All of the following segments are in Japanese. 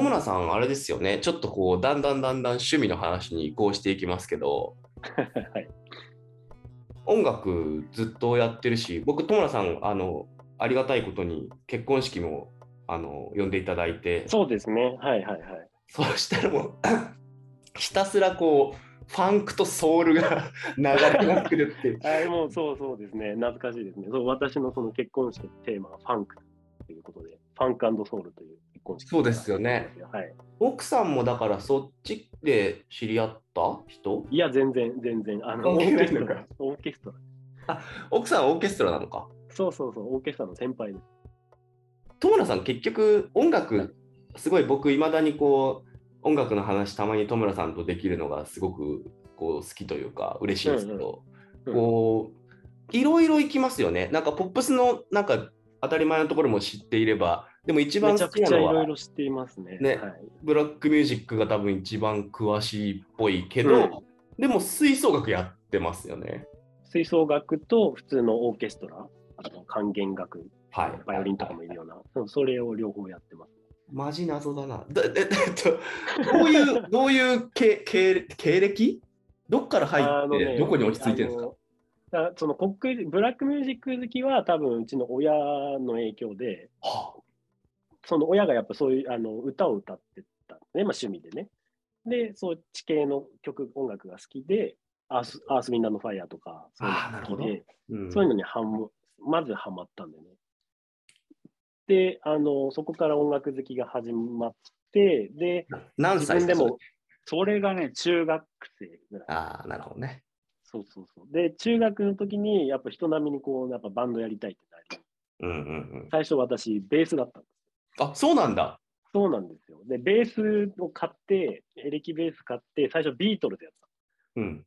友村さん、あれですよね、ちょっとこう、だんだんだんだん趣味の話に移行していきますけど、はい。音楽ずっとやってるし、僕、友村さん、あの、ありがたいことに結婚式もあの呼んでいただいて、そうですね。はいはいはい。そうしたらもう、ひたすらこう、ファンクとソウルが 流れまくるっていう。あれもうそうそうですね。懐かしいですね。そう私のその結婚式のテーマがファンクということで、ファンクソウルという結婚式。そうですよね。はい。奥さんもだからそっちで知り合った？人？いや、全然、全然。あの、オーケストラ。オーケストラ。奥さんはオーケストラなのか？そうそうそう、オーケストラの先輩です。友村さん結局音楽すごい僕いまだにこう音楽の話たまに友村さんとできるのがすごくこう好きというか嬉しいんですけど、うんこういろいろ行きますよねなんかポップスのなんか当たり前のところも知っていればでも一番好きなのくちゃいろいはろ知っていますね。ねはい、ブラックミュージックが多分一番詳しいっぽいけど、うんでも吹奏楽やってますよね。吹奏楽と普通のオーケストラ、あと管弦楽、はい。バイオリンとかもいるような、うんそれを両方やってます。マジ謎だな。だええっと、どういう、どういう経経経歴？どっから入って、ねどこに落ち着いてるんですか？その国ブラックミュージック好きは多分うちの親の影響で、はその親がやっぱそういうあの歌を歌ってたね、まあ、趣味でね。で、そっち系の曲、音楽が好きで、アース・アース・ウィンダーのファイヤーとか、そういうのが好きで、うんそういうのにはままずハマったんだよね。で、あの、そこから音楽好きが始まって、で、自何歳でも、それがね、中学生ぐらい。ああ、なるほどね。そうそうそう。で、中学の時に、やっぱ人並みにこう、やっぱバンドやりたいってなり、うんうんうん。最初私、ベースだったんです。あそうなんだ。そうなんですよ。で、ベースを買って、エレキベース買って、最初ビートルズやっうん。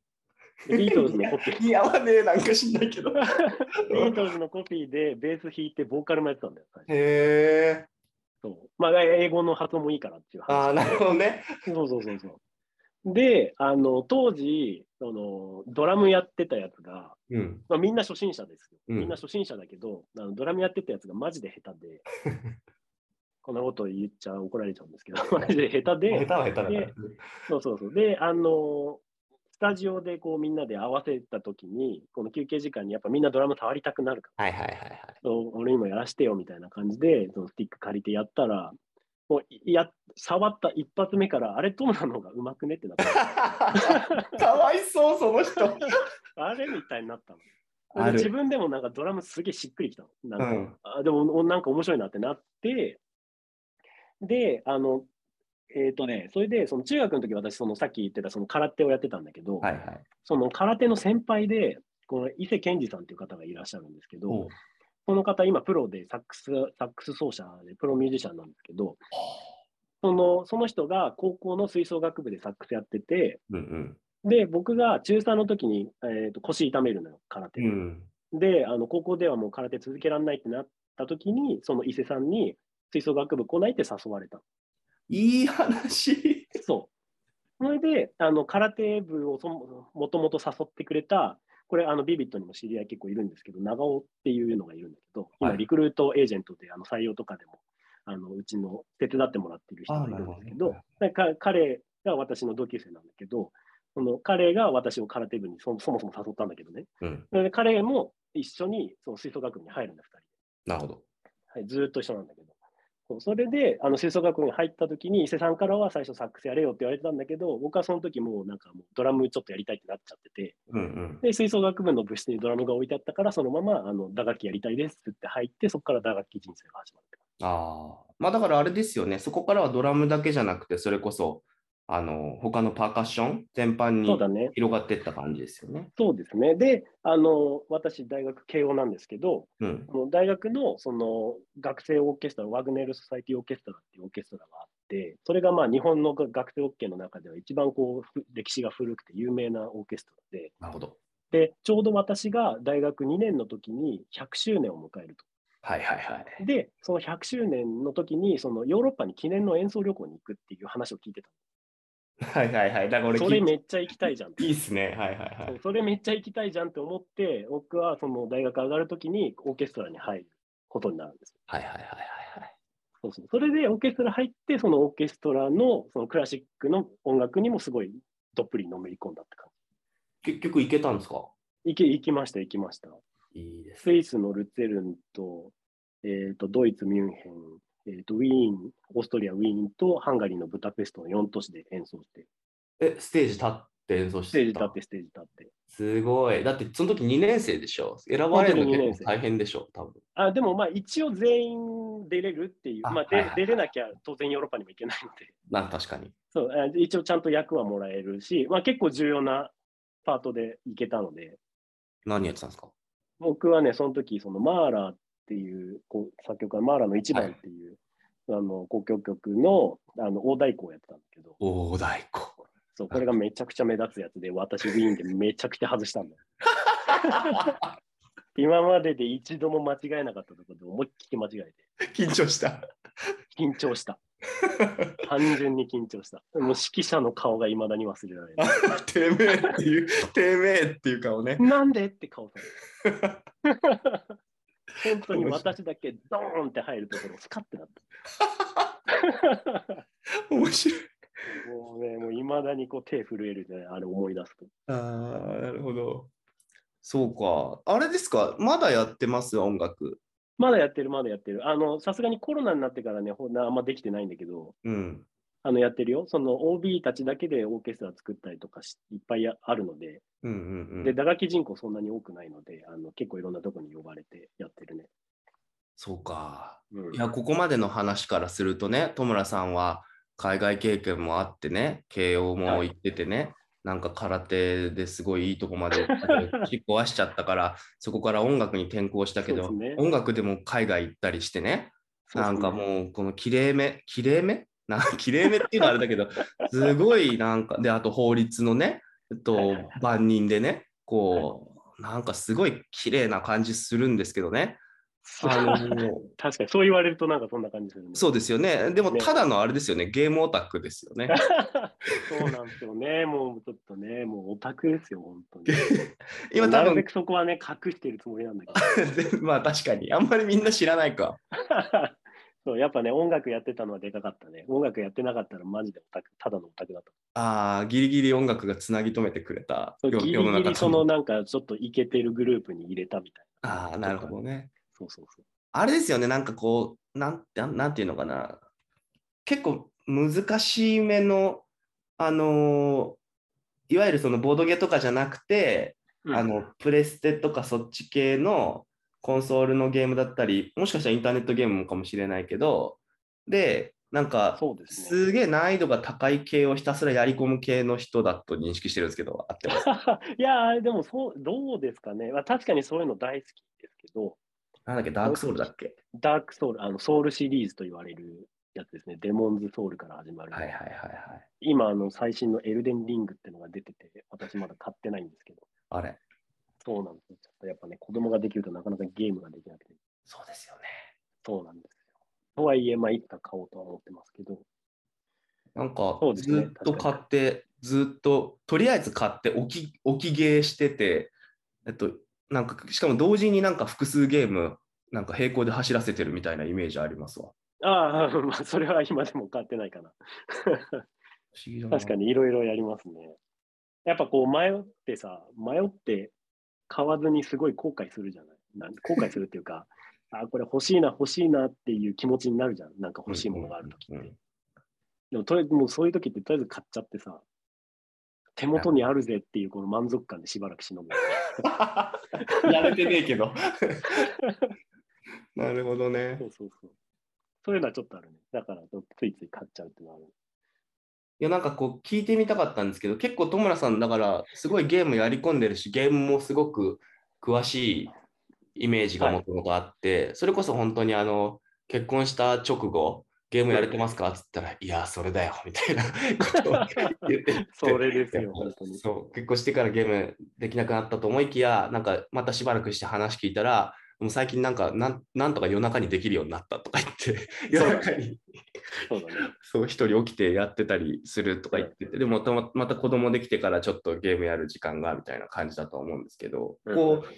ビートルズのコピー。似合わねえ、なんか知んないけど。へ ビートルズのコピーでベース弾いてボーカルもやってたんだよ。最初え。そうまあ、英語の発音もいいからっていう話。ああ、なるほどね。そうそうそうそう。で、あの、当時、その、ドラムやってたやつが、うん。まあ、みんな初心者ですよ。うんみんな初心者だけど、あのドラムやってたやつがマジで下手で、こんなこと言っちゃ怒られちゃうんですけど、マジで？下手で、下手は下手だからで。そうそうそう。で、あの、スタジオでこうみんなで合わせたときに、この休憩時間にやっぱみんなドラム触りたくなるから、はいはいはいはい。そう俺にもやらしてよみたいな感じで、そのスティック借りてやったら、もういや触った一発目から、あれ、トムなのがうまくねってなった。かわいそう、その人。あれみたいになったの。自分でもなんかドラムすげえしっくりきたの。なんかうんあでもおなんか面白いなってなって、で、あの、えっ、とね、それで、その中学の時私、そのさっき言ってたその空手をやってたんだけど、はいはい。その空手の先輩で、この伊勢健二さんっていう方がいらっしゃるんですけど、この方、今、プロでサックスサックス奏者で、プロミュージシャンなんですけど、そのその人が高校の吹奏楽部でサックスやってて、うんで、僕が中3の時に、えー、と腰痛めるのよ、空手う。ん。で、あの高校ではもう空手続けられないってなった時に、その伊勢さんに吹奏楽部来ないって誘われた。いい話。そう。それで、あの空手部をそももともと誘ってくれた、これ、あのビビットにも知り合い結構いるんですけど、長尾っていうのがいるんだけど、今、はいリクルートエージェントであの採用とかでも、あのうちの手伝ってもらってる人がいるんですけどどか彼が私の同級生なんだけど、その彼が私を空手部にそそもそも誘ったんだけどね、うん。で彼も一緒にその吹奏楽部に入るんだ、2人で。なるほど。はい、ずーっと一緒なんだけど。そうそれで、あの吹奏楽部に入った時に、伊勢さんからは最初サックスやれよって言われてたんだけど、僕はその時もうなんかもうドラムちょっとやりたいってなっちゃってて、うんうん。で、吹奏楽部の部室にドラムが置いてあったから、そのままあの打楽器やりたいですって言って入って、そこから打楽器人生が始まって。ああ。まあだからあれですよね。そこからはドラムだけじゃなくて、それこそ、あの、他のパーカッション全般に。広がっていった感じですよね。そうですね。で、あの、私、大学慶応なんですけど、うん。大学のその学生オーケストラ、ワグネル・ソサイティ・オーケストラっていうオーケストラがあって、それがまあ日本の学生オーケの中では一番こうふ歴史が古くて有名なオーケストラで、なるほど。で、ちょうど私が大学2年の時に100周年を迎えると。はいはいはい。で、その100周年の時に、そのヨーロッパに記念の演奏旅行に行くっていう話を聞いてた はいはいはい。だから俺の。それめっちゃ行きたいじゃんっていいっすね。はいはいはい。それめっちゃ行きたいじゃんって思って、僕はその大学上がる時にオーケストラに入ることになるんです。はいはいはいはいはい。そうそう。それでオーケストラ入って、そのオーケストラのそのクラシックの音楽にもすごいどっぷりのめり込んだって感結局行けたんですか？じ。行け行きました、行きました。いいですスイスのルツェルンと、えー、とドイツ、ミュンヘン、えー、とウィーン、オーストリア、ウィーンとハンガリーのブダペストの4都市で演奏して、え、ステージ立って演奏してステージ立って、ステージ立って。すごい。だってその時2年生でしょ？選ばれるの結構大変でしょ多分。あでもまあ一応全員出れるっていう、まあであはいはいはい。出れなきゃ当然ヨーロッパにも行けないので、な確かに。そうあ一応ちゃんと役はもらえるし、まあ、結構重要なパートで行けたので、何やってたんですか？僕はね、その時そのマーラーっていう作曲家、マーラーの一番っていう、あの交響曲のあの大太鼓をやってたんだけど、大太鼓。そうこれがめちゃくちゃ目立つやつで、私、ウィーンでめちゃくちゃ外したんだよ。今までで一度も間違えなかったところで思いっきり間違えて、緊張した。緊張した。単純に緊張した。もう指揮者の顔がいまだに忘れられない。てめえっていう、てめえっていう顔ね。なんでって顔される。本当に私だけドーンって入るところ、スカッてなった。面白い。もうね、もういまだにこう手震えるね、あれ思い出すと。ああ、なるほど。そうか。あれですか？まだやってます？音楽。まだやってる、まだやってる。あの、さすがにコロナになってからね、ほんなあんまできてないんだけど、うん。あの、やってるよ。その OB たちだけでオーケストラ作ったりとかしいっぱいやあるので、うんうんうん。で、打楽器人口そんなに多くないので、あの結構いろんなとこに呼ばれてやってるね。そうか。うんいや、ここまでの話からするとね、戸村さんは海外経験もあってね、慶応も行っててね、なんか空手ですごいいいとこまで行っ壊しちゃったから、そこから音楽に転向したけど、ね音楽でも海外行ったりしてね、なんかう。もうこのきれいめ、きれいめなきれいめっていうのはあれだけど、すごいなんか、で、あと法律のね、えっと万人でね、こう、なんかすごい綺麗な感じするんですけどね。あの 確かにそう言われるとなんかそんな感じするね。そうですよね。でも、ねただのあれですよね、ゲームオタクですよね。そうなんですよね。もうちょっとね、もうオタクですよ、本当に。今多分なるべく、そこはね、隠してるつもりなんだけまあ確かに、あんまりみんな知らないか。ど。そうやっぱね、音楽やってたのはでかかったね。音楽やってなかったらマジでオタク、ただのオタクだった。ああ、ギリギリ音楽がつなぎ止めてくれた世そうギリギリそのと。なんかちょっとイケてるグループに入れたみたいな。ああ、なるほどね。そうそうそう。あれですよね、なんかこう、なんなんなんていうのかな。結構難しめの、あのーいわゆるそのボードゲとかじゃなくて、うんあのプレステとかそっち系のコンソールのゲームだったり、もしかしたらインターネットゲームもかもしれないけど、で、なんかそうですね。すげえ難易度が高い系をひたすらやり込む系の人だと認識してるんですけど、合ってます？いやー、でもそう、どうですかね。まあ、確かにそういうの大好きですけど、なんだっけ、ダークソウルだっけ？ダークソウル、あのソウルシリーズと言われるやつですね。デモンズソウルから始まる。はいはいはいはい。今、あの最新のエルデンリングっていうのが出てて、私まだ買ってないんですけど、あれ、そうなん子供ができるとなかなかゲームができなくて、そうですよね。そうなんですよ。とはいえ、まあ、いつか買おうとは思ってますけど、なんかずっと買って、ずっと、とりあえず買って置き、置きゲーしてて、えっと、なんか、しかも同時になんか複数ゲーム、なんか並行で走らせてるみたいなイメージありますわ。ああ、まあ、それは今でも買ってないかな。不思議だな確かにいろいろやりますね。やっぱこう迷ってさ、迷って買わずにすごい後悔するじゃない？後悔するっていうか、あこれ欲しいな、欲しいなっていう気持ちになるじゃん。なんか欲しいものがあるときって。でもとりあえずもうそういう時ってとりあえず買っちゃってさ、手元にあるぜっていうこの満足感でしばらくしのぐ。やれてねえけど。なるほどねそ。うそうそう。そういうのはちょっとあるね。だからついつい買っちゃうっていうのはある。いや、なんかこう聞いてみたかったんですけど、結構戸村さん、だからすごいゲームやり込んでるし、ゲームもすごく詳しいイメージがもともとあって、それこそ本当にあの結婚した直後、ゲームやれてますか？っつったら、いや、それだよ、みたいな ことを言ってて それですよ、本当に。そう、結婚してからゲームできなくなったと思いきや、なんかまたしばらくして話聞いたら、もう最近なんかなんなんとか夜中にできるようになったとか言って、夜中にそうだね。そう一人起きてやってたりするとか言ってて、でもままた子供できてからちょっとゲームやる時間がみたいな感じだと思うんですけど、うんこう、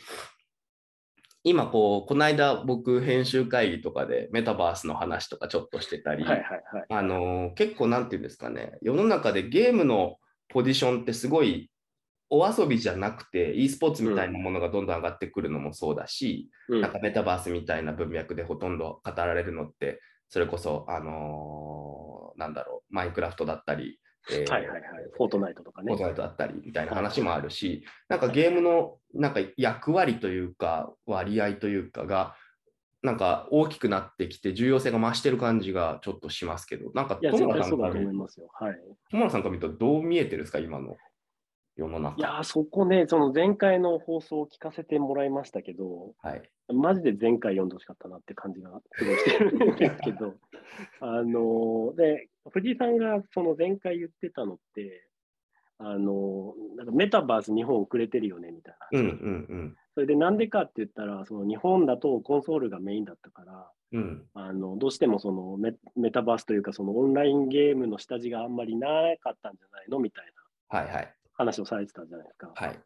今こう、この間僕編集会議とかでメタバースの話とかちょっとしてたり、はいはいはい。あのー結構なんていうんですかね、世の中でゲームのポジションってすごいお遊びじゃなくて、e スポーツみたいなものがどんどん上がってくるのもそうだし、うんなんかメタバースみたいな文脈でほとんど語られるのって、それこそ、あのーなんだろう、マインクラフトだったり、えーはいはいはい。フォートナイトとかねフォートナイトだったりみたいな話もあるし、なんかゲームのなんか役割というか、割合というかが、なんか大きくなってきて、重要性が増してる感じがちょっとしますけど、なんか友絶田さんから対そうだと。はい。友田さんから見るとどう見えてるんですか、今の？世の中。いやー、そこね、その前回の放送を聞かせてもらいましたけど、はい。マジで前回読んでほしかったなって感じがすごいしてるんですけど、あのーで、藤井さんがその前回言ってたのって、あのーなんかメタバース日本遅れてるよねみたいな話、うんうんそれでなんでかって言ったら、その日本だとコンソールがメインだったから、うん。うん。あのどうしてもそのメメタバースというか、そのオンラインゲームの下地があんまりなかったんじゃないのみたいなはいはい。話をされてたじゃないですか。はい。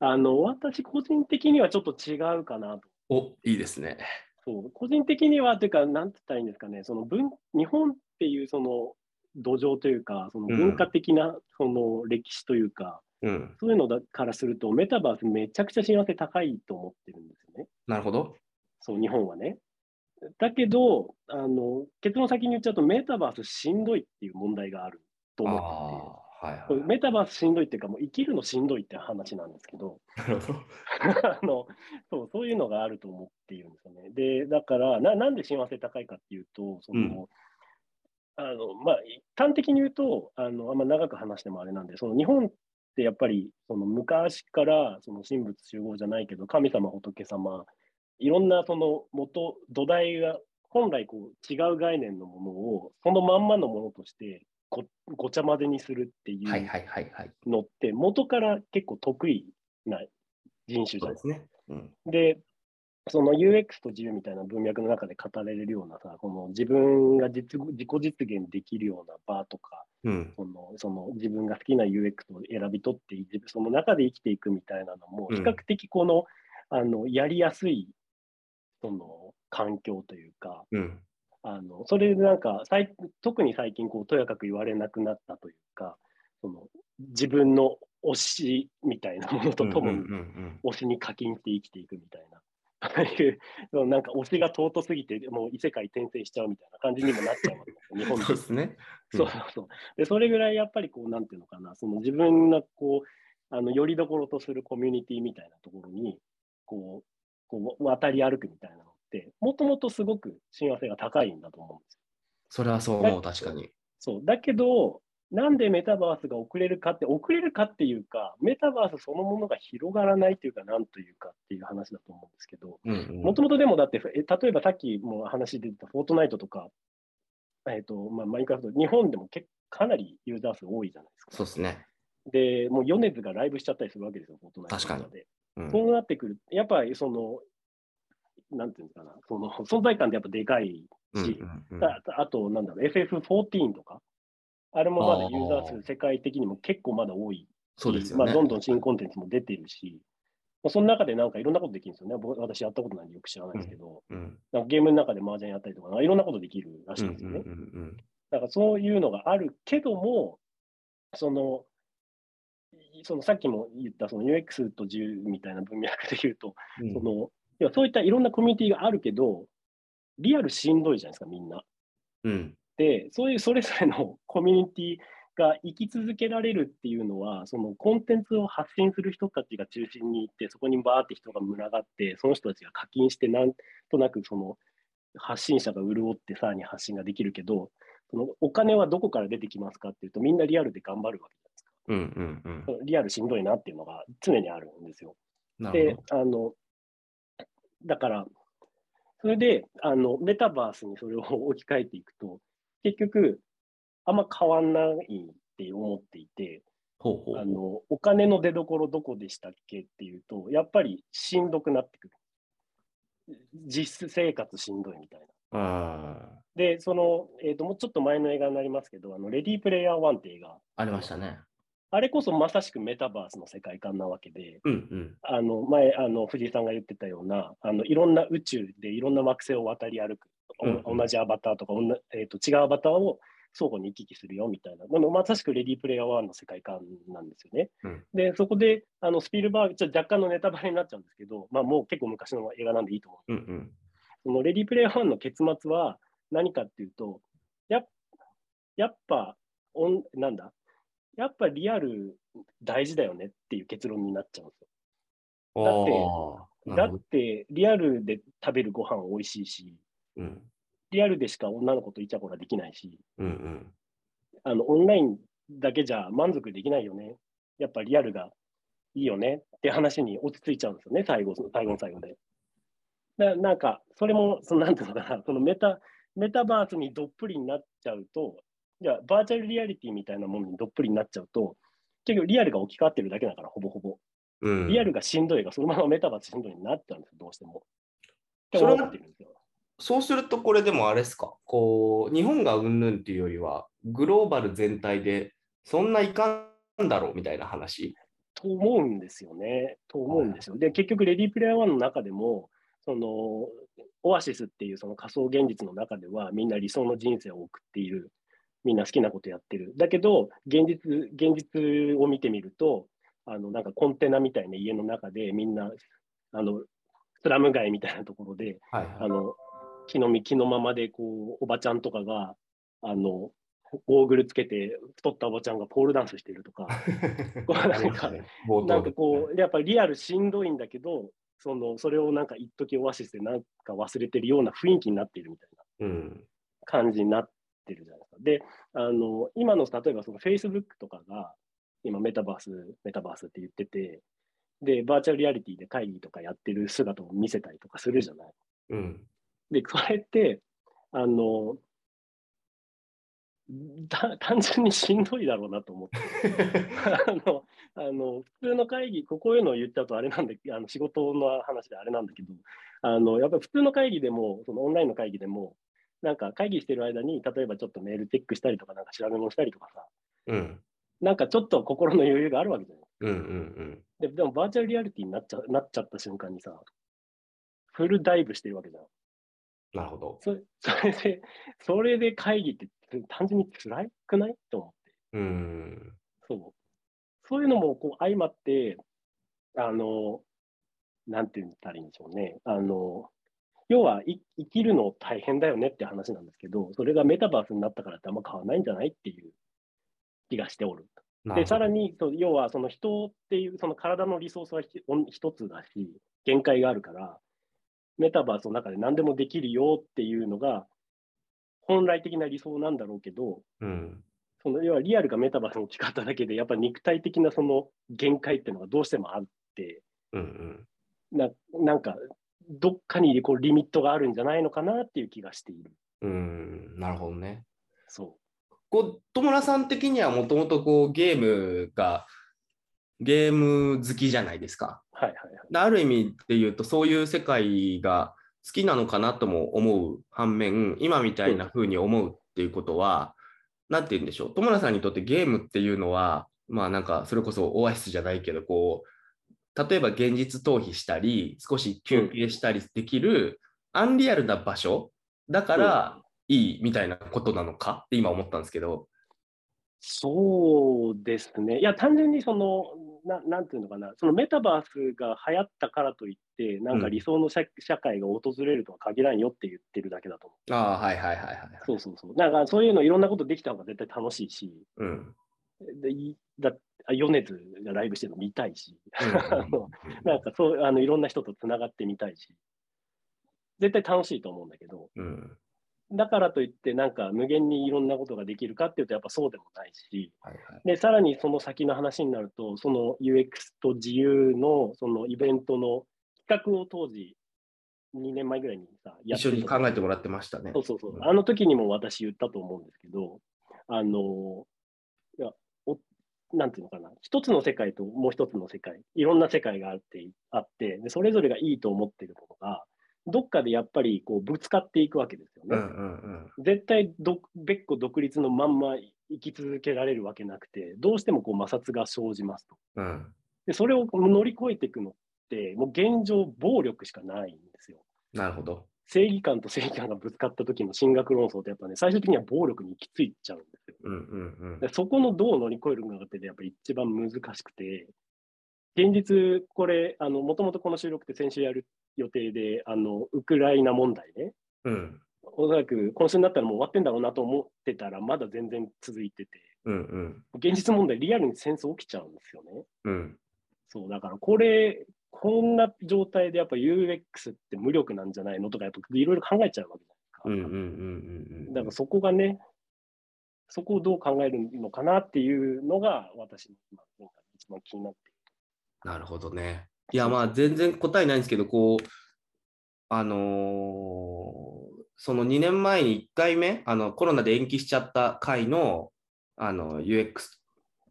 あの私個人的にはちょっと違うかなと。おいいですね。そう個人的にはというか、なんて言ったらいいんですかね、その文日本っていうその土壌というか、その文化的なその歴史というか、うん。そういうのだからすると、メタバースめちゃくちゃ幸せ高いと思ってるんですよね。なるほど。そう、日本はね。だけど、あの結論先に言っちゃうと、メタバースしんどいっていう問題があるとあ思ってあ、はいはメタバースしんどいっていうか、もう生きるのしんどいって話なんですけど、い。なるほど。あのそうそういうのがあると思っているんですよね。で、だからな、なんで幸せ高いかっていうと、そのうんあのまあ、端的に言うとあの、あんま長く話してもあれなんで、その日本ってやっぱりその昔からその神仏集合じゃないけど、神様、仏様、いろんなその元、土台が本来こう違う概念のものをそのまんまのものとしてごごちゃ混ぜにするっていう。のって、元から結構得意な人種じゃないですね。うん。で、その UX と自由みたいな文脈の中で語られるようなさ、この自分が実自己実現できるような場とか、うん。そのその自分が好きな UX を選び取って、その中で生きていくみたいなのも、うん比較的この、あのやりやすいその環境というか、うん。あのそれでなんか最特に最近こうとやかく言われなくなったというかその自分の推しみたいなものとともにうんうんうん推しに課金して生きていくみたいな。なんか推しが尊すぎてもう異世界転生しちゃうみたいな感じにもなっちゃうわけですよ、日うん。本でそうですね。そうそうそう。で、それぐらいやっぱりこう、なんていうのかな、その自分がこう、あの、よりどころとするコミュニティみたいなところに、こう、こう渡り歩くみたいなもともとすごく親和性が高いんだと思うんですよ。それはそう思う、確かに。そう。だけど、なんでメタバースが遅れるかって、遅れるかっていうか、メタバースそのものが広がらないというか、なんというかっていう話だと思うんですけど、もともとでもだって、え例えばさっきも話出てたフォートナイトとか、えっ、と、まあ、マインクラフト、日本でも結かなりユーザー数多いじゃないですか。そうですね。で、もう米津がライブしちゃったりするわけですよ、フォートナイト確かに。うんそうなってくる、やっぱりその、なんていうんですかな、その存在感ってやっぱでかいうんし、うんうん。たあと、なんだろう、FF14 とか、あれもまだユーザー数世界的にも結構まだ多いそうですよね。まあ、どんどん新コンテンツも出てるし、まあ、その中でなんかいろんなことできるんですよ。ね。僕私やったことないんでよく知らないですけど、うんなんかゲームの中で麻雀やったりとか、いろんなことできるらしいんですよね。うんうんうんだからそういうのがあるけども、その、そのさっきも言ったその UX と自由みたいな文脈で言うと、うん。その要はそういったいろんなコミュニティがあるけど、リアルしんどいじゃないですか、みんな。うんで、そういうそれぞれのコミュニティが生き続けられるっていうのは、そのコンテンツを発信する人たちが中心にいて、そこにバーって人が群がって、その人たちが課金して、なんとなくその発信者が潤ってさらに発信ができるけど、そのお金はどこから出てきますかっていうと、みんなリアルで頑張るわけじうんうんうんゃないですか。リアルしんどいなっていうのが常にあるんですよ。なるほで、あの、だから、それで、あの、メタバースにそれを置き換えていくと、結局、あんま変わんないって思っていて、ど。ほうほうあの、お金の出所どこでしたっけっていうと、やっぱりしんどくなってくる。実生活しんどいみたいな。あで、その、えっ、と、もうちょっと前の映画になりますけど、あの、レディープレイヤー1って映画、ありましたね。あれこそまさしくメタバースの世界観なわけで、うんうん。あの前あの藤井さんが言ってたようなあのいろんな宇宙でいろんな惑星を渡り歩く、おうんうん同じアバターとかえー、と違うアバターを相互に行き来するよみたいなでもまさしくレディープレイヤー1の世界観なんですよね。うんでそこであのスピルバーグちょっと若干のネタバレになっちゃうんですけど、まあ、もう結構昔の映画なんでいいと思ううんうん。そのレディープレイヤー1の結末は何かっていうと、やっやっぱおん、なんだ、やっぱリアル大事だよねっていう結論になっちゃうんですよ。だって。だって、リアルで食べるご飯美味しいし、うんリアルでしか女の子とイチャコラできないし、うんうん。あのオンラインだけじゃ満足できないよね。やっぱリアルがいいよねって話に落ち着いちゃうんですよね、最後最後の最後で。ななんか、それも、そのなんていうのかな、そのメタメタバースにどっぷりになっちゃうと、じゃあ、バーチャルリアリティみたいなものにどっぷりになっちゃうと、結局リアルが置き換わってるだけだから、ほぼほぼ。うん、リアルがしんどいが、そのままメタバースしんどいになっちゃうんですよ、どうしても。それってるんですよ。そうすると、これでもあれですか、こう、日本がうんぬんっていうよりは、グローバル全体で、そんないかんだろうみたいな話。と思うんですよね。と思うんですよ。で、結局、レディープレイヤー1の中でも、その、オアシスっていうその仮想現実の中では、みんな理想の人生を送っている。みんな好きなことやってる。だけど、現実、現実を見てみると、あの、なんかコンテナみたいな家の中で、みんな、あの、スラム街みたいなところで、はいあの、気の身気のままで、こう、おばちゃんとかが、あの、ゴーグルつけて、太ったおばちゃんがポールダンスしてるとか、こうなんかなんかこう、やっぱりリアルしんどいんだけど、そのそれをなんか一時オアシスでなんか忘れてるような雰囲気になっているみたいな感じになってるじゃないであの今の例えばその Facebook とかが今メタバース、メタバースって言ってて、で、バーチャルリアリティで会議とかやってる姿を見せたりとかするじゃない？うん、で、それって、あの、た単純にしんどいだろうなと思って。あの、あの、普通の会議、ここいうのを言っちゃうとあれなんで、あの仕事の話であれなんだけど、あの、やっぱり普通の会議でも、そのオンラインの会議でも、なんか会議してる間に、例えばちょっとメールチェックしたりとか、なんか調べ物したりとかさ、うん、なんかちょっと心の余裕があるわけじゃない。うん、うん、ででも、バーチャルリアリティになっちゃなっちゃった瞬間にさ、フルダイブしてるわけじゃん。なるほど。そそれで、それで会議って単純に辛くないと思って。うん、そう。そういうのもこう相まって、あの、なんて言ったらいいんでしょうね。あの、要はい生きるの大変だよねって話なんですけど、それがメタバースになったからってあんま変わらないんじゃないっていう気がしておる。で、さらに、要はその人っていう、その体のリソースはひ一つだし、限界があるから、メタバースの中で何でもできるよっていうのが、本来的な理想なんだろうけど、うん、その要はリアルがメタバースに置き換わっただけで、やっぱり肉体的なその限界っていうのがどうしてもあって、うん、ななんか、どっかにこうリミットがあるんじゃないのかなっていう気がしている。うん、なるほどね。そこう、友村さん的にはもともとこうゲームが、ゲーム好きじゃないですか。う。はいはいはい。である意味で言うと、そういう世界が好きなのかなとも思う反面、今みたいな風に思うっていうことは、なんて言うんでしょう、友村さんにとってゲームっていうのは、まあなんか、それこそオアシスじゃないけど、こう、例えば現実逃避したり、少し休憩したりできる、アンリアルな場所だからいいみたいなことなのか？って今思ったんですけど。そうですね。いや、単純にその、ななんていうのかな、そのメタバースが流行ったからといって、なんか理想の社,、社会が訪れるとは限らんよって言ってるだけだと思う。ああ、はいはいはいはい。そうそうそう。なんかそういうのいろんなことできた方が絶対楽しいし、うん。でいだあ米津がライブしてるの見たいし、なんかそうあのいろんな人とつながってみたいし、絶対楽しいと思うんだけど、うん。だからといって、なんか無限にいろんなことができるかっていうと、やっぱそうでもないし、はいはい。で、さらにその先の話になると、その UX と自由のそのイベントの企画を当時、2年前ぐらいにさ、や一緒に考えてもららってましたね。そうそうそうう。んあの時にも私言ったと思うんですけど、あの、いや、おなんていうのかな、一つの世界ともう一つの世界、いろんな世界があって、あってでそれぞれがいいと思ってるものが、どっかでやっぱりこうぶつかっていくわけですよね。うんうん絶対ど別個独立のまんま生き続けられるわけなくて、どうしてもこう摩擦が生じますと。うん。うん。で、それを乗り越えていくのって、もう現状暴力しかないんですよ。なるほど。正義感と正義感がぶつかった時の進学論争ってやっぱね、最終的には暴力に行き着いちゃうんですよ。うんうんうんで。そこのどう乗り越えるのかってやっぱり一番難しくて、現実、これ、あの、もともとこの収録って先週やる予定で、あの、ウクライナ問題ね、うんおそらく今週になったらもう終わってんだろうなと思ってたら、まだ全然続いてて、うんうん現実問題、リアルに戦争起きちゃうんですよね。うん。そう、だからこれ、こんな状態でやっぱ UX って無力なんじゃないのとか、やっぱいろいろ考えちゃうわけじゃないですか。だからそこがね、そこをどう考えるのかなっていうのが私の今一番気になっている。なるほどね。いや、まあ、全然答えないんですけど、こう、あのーその2年前に1回目、あのコロナで延期しちゃった回のあの UX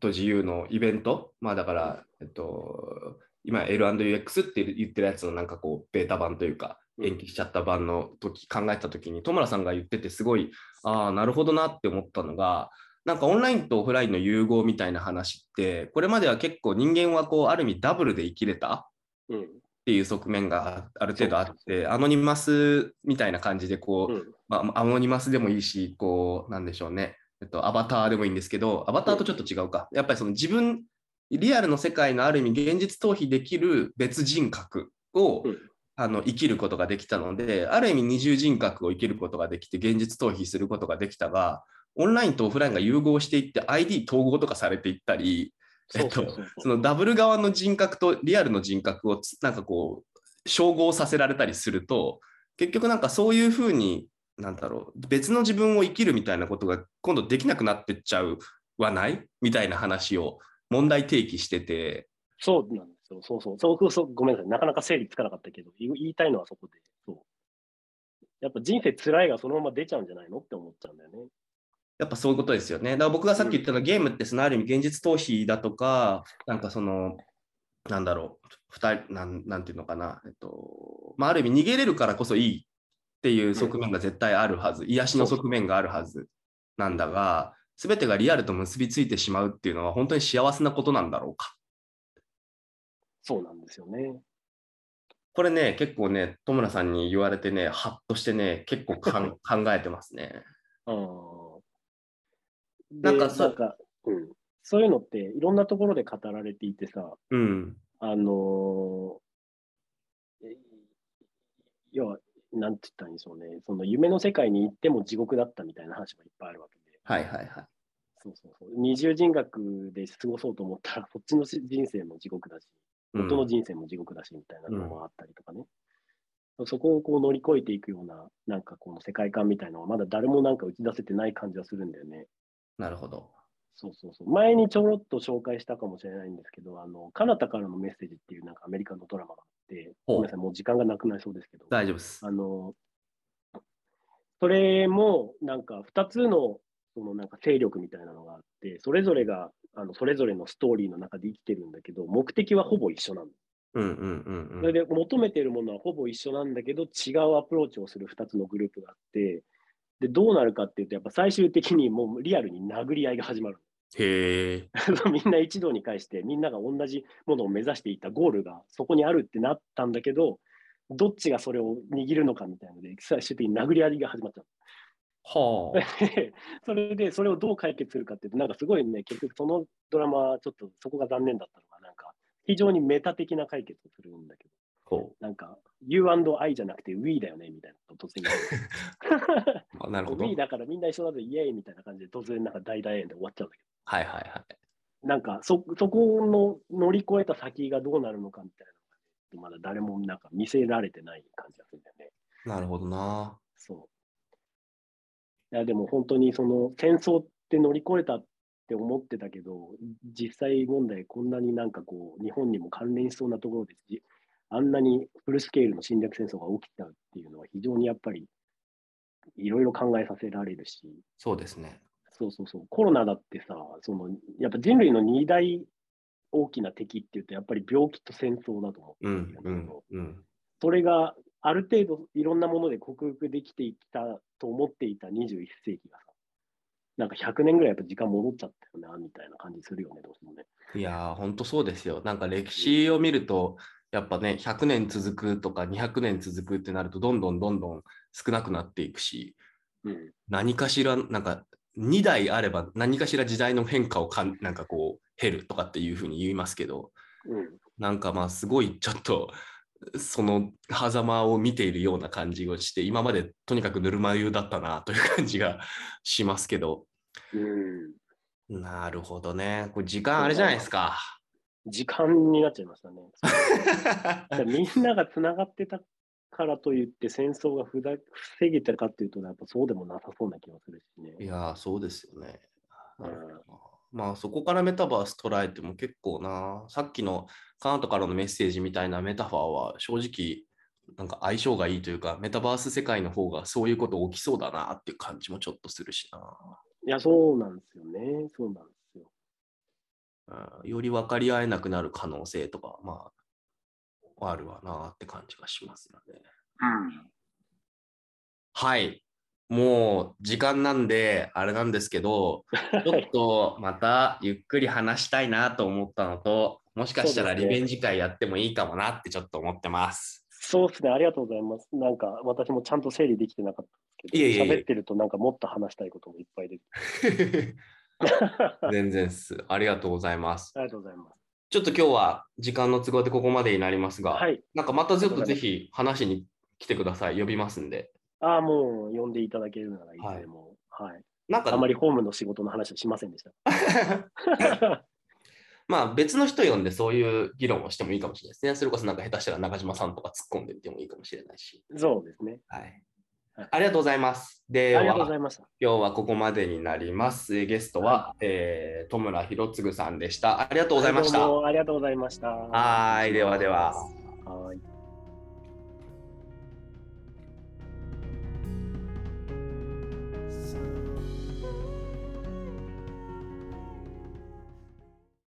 と自由のイベント、まあだから、えっと、今 L&UX って言ってるやつのなんかこう、ベータ版というか、うん延期しちゃった版の時考えた時に、戸村さんが言ってて、すごい、ああ、なるほどなって思ったのが、なんかオンラインとオフラインの融合みたいな話って、これまでは結構人間はこう、ある意味ダブルで生きれたうん。っていう側面がある程度あって、アノニマスみたいな感じでこう、うん。まあ、アノニマスでもいいし、こう、なんでしょうね、えっと、アバターでもいいんですけど、アバターとちょっと違うか。やっぱりその自分、リアルの世界のある意味現実逃避できる別人格を、うん。あの生きることができたので、ある意味二重人格を生きることができて、現実逃避することができたが、オンラインとオフラインが融合していって、ID 統合とかされていったり、えっとそのダブル側の人格とリアルの人格をつなんかこう照合させられたりすると結局なんかそういうふうになんだろう別の自分を生きるみたいなことが今度できなくなってっちゃうはない？みたいな話を問題提起しててそうなんですよ。そうそう。そうそうごめんなさい。なかなか整理つかなかったけど、言いたいのはそこで。そう。やっぱ人生辛いがそのまま出ちゃうんじゃないのって思っちゃうんだよね。やっぱそういうことですよね。だから僕がさっき言ったのは、ゲームってそのある意味現実逃避だとか、なんかその、なんだろう、二人、なんなんていうのかな、えっと、まあ、ある意味逃げれるからこそいいっていう側面が絶対あるはず、癒しの側面があるはずなんだが、すべてがリアルと結びついてしまうっていうのは本当に幸せなことなんだろうか。そうなんですよね。これね、結構ね、戸村さんに言われてね、ハッとしてね、結構かん 考えてますね。うん。なんかそでなんか、うん。そういうのっていろんなところで語られていてさ、うん。あのーえ要は、なんて言ったらいいんでしょうね。その夢の世界に行っても地獄だったみたいな話がいっぱいあるわけで。はいはいはい。そうそうそう。二重人格で過ごそうと思ったら、そっちのし人生も地獄だし、うん元の人生も地獄だしみたいなのもあったりとかね。そこをこう乗り越えていくような、なんかこの世界観みたいなのは、まだ誰もなんか打ち出せてない感じはするんだよね。なるほど。そうそうそう。前にちょろっと紹介したかもしれないんですけど、あの、カナタからのメッセージっていうなんかアメリカのドラマがあって、ごめんなさい、もう時間がなくなりそうですけど、大丈夫です。あの、それもなんか2つのそのなんか勢力みたいなのがあって、それぞれがあのそれぞれのストーリーの中で生きてるんだけど、目的はほぼ一緒なの。うんうんうんうん。それで求めてるものはほぼ一緒なんだけど、違うアプローチをする2つのグループがあって、で、どうなるかっていうと、やっぱ最終的にもうリアルに殴り合いが始まる。へえ。みんな一堂に会して、みんなが同じものを目指していたゴールがそこにあるってなったんだけど、どっちがそれを握るのかみたいなので、最終的に殴り合いが始まっちゃう。はあ。で それで、それをどう解決するかってなんかすごいね、結局そのドラマはちょっとそこが残念だったのが、なんか非常にメタ的な解決をするんだけど、ほなんか You&I じゃなくて We だよねみたいなこと突然。あなるほど。We だからみんな一緒だぜ、イエーイみたいな感じで突然なんか大大円で終わっちゃうんだけはいはいはい。ど、なんかそそこの乗り越えた先がどうなるのかみたいなまだ誰もなんか見せられてない感じがするんだよね。なるほどな。そう。いや、でも本当にその戦争って乗り越えたって思ってたけど、実際問題こんなになんかこう、日本にも関連しそうなところで、じあんなにフルスケールの侵略戦争が起きたっていうのは非常にやっぱりいろいろ考えさせられるし、そうですね。そうそうそう、コロナだってさ、そのやっぱ人類の二大大きな敵っていうと、やっぱり病気と戦争だと思ってうんるんだけど、うんうん。それがある程度いろんなもので克服できてきたと思っていた21世紀がさ、なんか100年ぐらいやっぱ時間戻っちゃったよな、みたいな感じするよね、どうしてもね。いやー、ほんとそうですよ。なんか歴史を見ると、やっぱね、100年続くとか200年続くってなると、どんどんどんどん少なくなっていくし、うん。何かしら、なんか2代あれば何かしら時代の変化をかんなんかこう、減るとかっていうふうに言いますけど、うん。なんかまあすごいちょっとその狭間を見ているような感じをして今までとにかくぬるま湯だったなという感じがしますけど。うん。なるほどね。これ時間あれじゃないですか。時間になっちゃいましたね。みんながつながってたからといって戦争がふだ防げてるかっていうと、やっぱそうでもなさそうな気がするしね。いやーそうですよね。うん。なるほど。なまあそこからメタバース捉えても結構な。さっきのカナトからのメッセージみたいなメタファーは正直なんか相性がいいというかメタバース世界の方がそういうこと起きそうだなっていう感じもちょっとするしないや、そうなんですよね。そうなんですよ。うんより分かり合えなくなる可能性とか、まあ、あるわなって感じがしますので。はい。もう時間なんで、あれなんですけど、ちょっとまたゆっくり話したいなと思ったのと、もしかしたらリベンジ会やってもいいかもなってちょっと思ってます。そうですね。ありがとうございます。なんか私もちゃんと整理できてなかったですけど、喋ってるとなんかもっと話したいこともいっぱい出て。全然っす。ありがとうございます。ありがとうございます。ちょっと今日は時間の都合でここまでになりますが、はい。なんかまたちょっとぜひ話に来てください。呼びますんで。ああ、もう呼んでいただけるならいいでも、はい。なんかあまりホームの仕事の話はしませんでした。まあ別の人呼んでそういう議論をしてもいいかもしれないですね。それこそなんか下手したら中島さんとか突っ込んでみてもいいかもしれないし。そうですね。はいはい。ありがとうございます。では。今日はここまでになります。ゲストは、えー、戸村博次さんでした。ありがとうございました。どうもありがとうございました。はーいではでははーい。